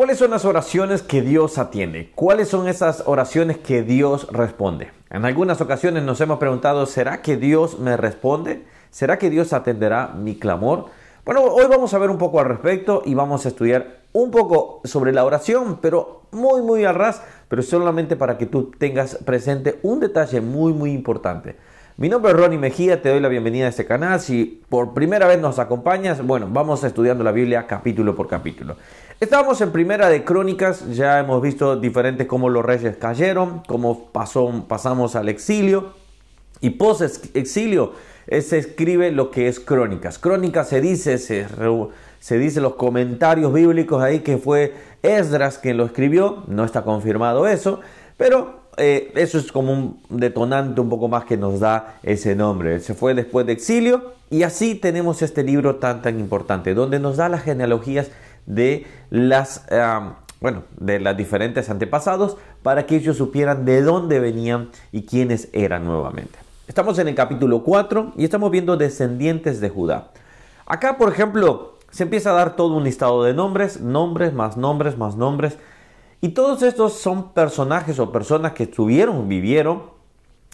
¿Cuáles son las oraciones que Dios atiende? ¿Cuáles son esas oraciones que Dios responde? En algunas ocasiones nos hemos preguntado, ¿será que Dios me responde? ¿Será que Dios atenderá mi clamor? Bueno, hoy vamos a ver un poco al respecto y vamos a estudiar un poco sobre la oración, pero muy, muy al ras, pero solamente para que tú tengas presente un detalle muy, muy importante. Mi nombre es Ronnie Mejía, te doy la bienvenida a este canal. Si por primera vez nos acompañas, bueno, vamos estudiando la Biblia capítulo por capítulo. Estamos en Primera de Crónicas, ya hemos visto diferentes cómo los reyes cayeron, cómo pasó, pasamos al exilio y post exilio se escribe lo que es Crónicas. Crónicas se dice, se, se dice los comentarios bíblicos ahí que fue Esdras quien lo escribió, no está confirmado eso, pero eh, eso es como un detonante un poco más que nos da ese nombre. Se fue después de exilio y así tenemos este libro tan tan importante, donde nos da las genealogías de las, bueno, de las diferentes antepasados para que ellos supieran de dónde venían y quiénes eran nuevamente. Estamos en el capítulo 4 y estamos viendo descendientes de Judá. Acá, por ejemplo, se empieza a dar todo un listado de nombres, nombres más nombres más nombres y todos estos son personajes o personas que estuvieron, vivieron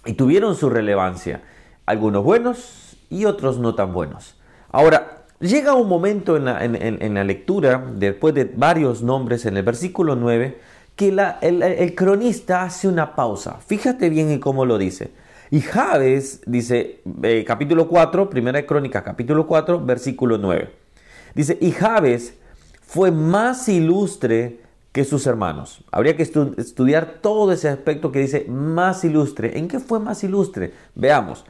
y tuvieron su relevancia. Algunos buenos y otros no tan buenos. Ahora, llega un momento en la, lectura, después de varios nombres en el versículo 9, que el, cronista hace una pausa. Fíjate bien en cómo lo dice. Y Javes dice, eh, capítulo 4, primera crónica, capítulo 4, versículo 9. Dice, y Javes fue más ilustre que sus hermanos. Habría que estudiar todo ese aspecto que dice más ilustre. ¿En qué fue más ilustre? Veamos.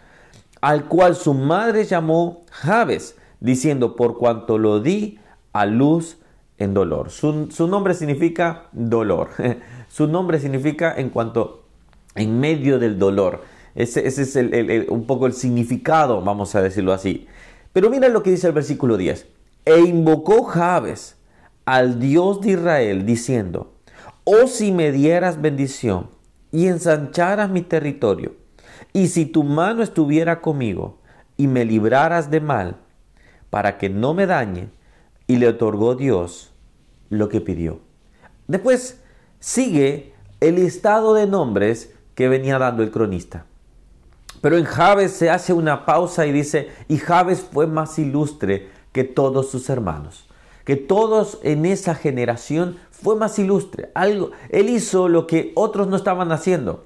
Al cual su madre llamó Jabes, diciendo, por cuanto lo di a luz en dolor. Su, nombre significa dolor. su nombre significa en cuanto en medio del dolor. Ese, es un poco el significado, vamos a decirlo así. Pero mira lo que dice el versículo 10. E invocó Jabes al Dios de Israel diciendo, oh si me dieras bendición y ensancharas mi territorio, y si tu mano estuviera conmigo y me libraras de mal, para que no me dañe, y le otorgó Dios lo que pidió. Después sigue el listado de nombres que venía dando el cronista. Pero en Jabes se hace una pausa y dice, y Jabes fue más ilustre que todos sus hermanos que todos en esa generación fue más ilustre. Algo, él hizo lo que otros no estaban haciendo.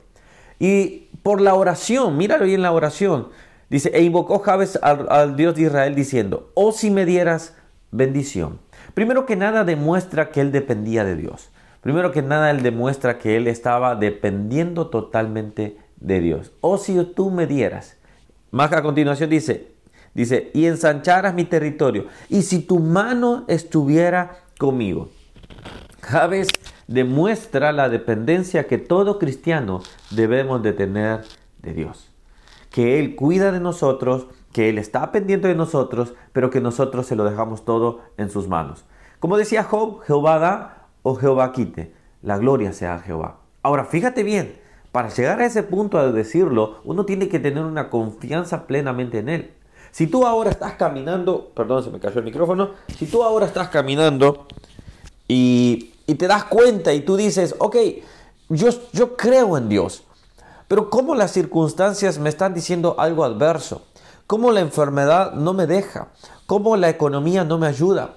Y por la oración, míralo bien la oración. Dice, e invocó Jabes al, Dios de Israel diciendo, oh si me dieras bendición. Primero que nada demuestra que él dependía de Dios. Primero que nada él demuestra que él estaba dependiendo totalmente de Dios. Oh si tú me dieras. Más a continuación dice, Dice, y ensancharas mi territorio, y si tu mano estuviera conmigo. Javes demuestra la dependencia que todo cristiano debemos de tener de Dios. Que Él cuida de nosotros, que Él está pendiente de nosotros, pero que nosotros se lo dejamos todo en sus manos. Como decía Job, Jehová da o Jehová quite. La gloria sea a Jehová. Ahora, fíjate bien, para llegar a ese punto de decirlo, uno tiene que tener una confianza plenamente en Él. Si tú ahora estás caminando, perdón, se me cayó el micrófono, si tú ahora estás caminando y, te das cuenta y tú dices, ok, yo, yo creo en Dios, pero ¿cómo las circunstancias me están diciendo algo adverso? ¿Cómo la enfermedad no me deja? ¿Cómo la economía no me ayuda?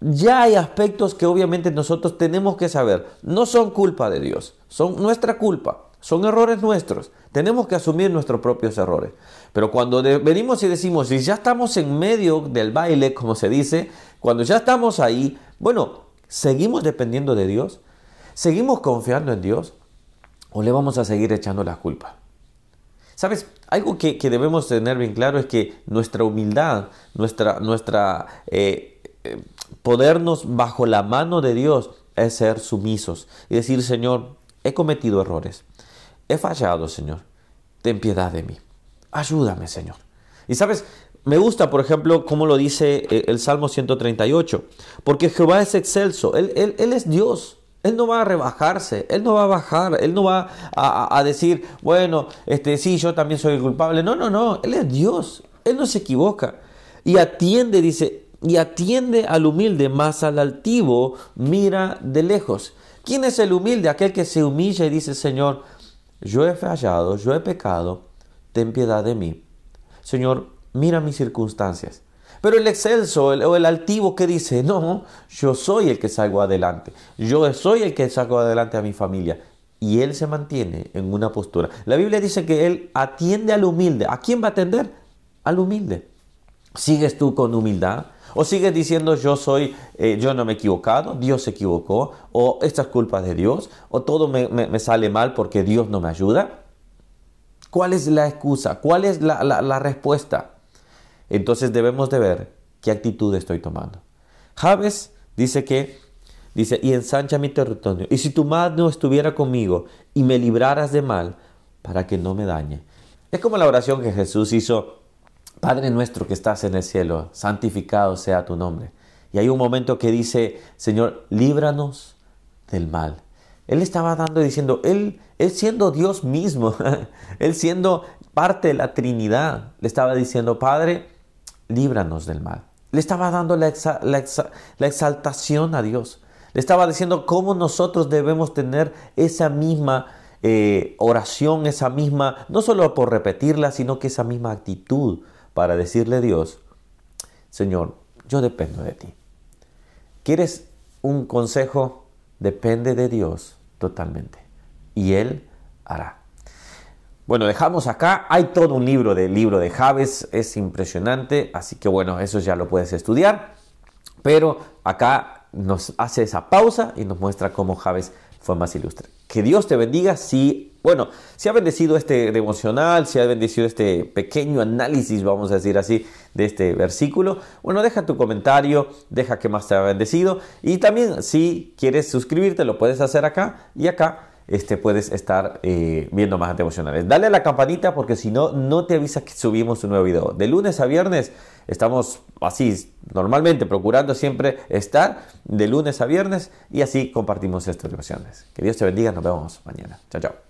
Ya hay aspectos que obviamente nosotros tenemos que saber. No son culpa de Dios, son nuestra culpa. Son errores nuestros. Tenemos que asumir nuestros propios errores. Pero cuando venimos y decimos, si ya estamos en medio del baile, como se dice, cuando ya estamos ahí, bueno, ¿seguimos dependiendo de Dios? ¿Seguimos confiando en Dios? ¿O le vamos a seguir echando la culpa? ¿Sabes? Algo que, debemos tener bien claro es que nuestra humildad, nuestra, nuestra eh, eh, podernos bajo la mano de Dios es ser sumisos y decir, Señor, he cometido errores he fallado, Señor. Ten piedad de mí. Ayúdame, Señor. Y sabes, me gusta, por ejemplo, cómo lo dice eh, el Salmo 138, porque Jehová es excelso, él, él, es Dios. Él no va a rebajarse, Él no va a bajar, Él no va a, decir, bueno, este, sí, yo también soy el culpable. No, no, no, Él es Dios, Él no se equivoca. Y atiende, dice, y atiende al humilde, más al altivo mira de lejos. ¿Quién es el humilde? Aquel que se humilla y dice, Señor, yo he fallado, yo he pecado, ten piedad de mí. Señor, mira mis circunstancias. Pero el excelso o el altivo que dice, no, yo soy el que salgo adelante, yo soy el que salgo adelante a mi familia. Y él se mantiene en una postura. La Biblia dice que él atiende al humilde. ¿A quién va a atender? Al humilde. ¿Sigues tú con humildad? ¿O sigues diciendo yo soy, eh, yo no me he equivocado, Dios se equivocó? ¿O esta es culpa de Dios? ¿O todo me, sale mal porque Dios no me ayuda? ¿Cuál es la excusa? ¿Cuál es la, la respuesta? Entonces debemos de ver qué actitud estoy tomando. Javes dice que, dice, y ensancha mi territorio. Y si tu mano estuviera conmigo y me libraras de mal, para que no me dañe. Es como la oración que Jesús hizo, Padre nuestro que estás en el cielo, santificado sea tu nombre. Y hay un momento que dice, Señor, líbranos del mal. Él estaba dando diciendo, él, él siendo Dios mismo, él siendo parte de la Trinidad, le estaba diciendo, Padre, líbranos del mal. Le estaba dando la, exaltación a Dios. Le estaba diciendo cómo nosotros debemos tener esa misma eh, oración, esa misma, no solo por repetirla, sino que esa misma actitud para decirle a Dios, Señor, yo dependo de ti. ¿Quieres un consejo? Depende de Dios totalmente. Y Él hará. Bueno, dejamos acá. Hay todo un libro del libro de Javes, es impresionante, así que bueno, eso ya lo puedes estudiar. Pero acá nos hace esa pausa y nos muestra cómo Javes fue más ilustre. Que Dios te bendiga si, bueno, si ha bendecido este devocional, si ha bendecido este pequeño análisis, vamos a decir así, de este versículo. Bueno, deja tu comentario, deja que más te ha bendecido. Y también si quieres suscribirte, lo puedes hacer acá y acá este, puedes estar eh, viendo más devocionales. Dale a la campanita porque si no, no te avisa que subimos un nuevo video. De lunes a viernes estamos así, normalmente procurando siempre estar de lunes a viernes y así compartimos estas devociones. Que Dios te bendiga, nos vemos mañana. Chao, chao.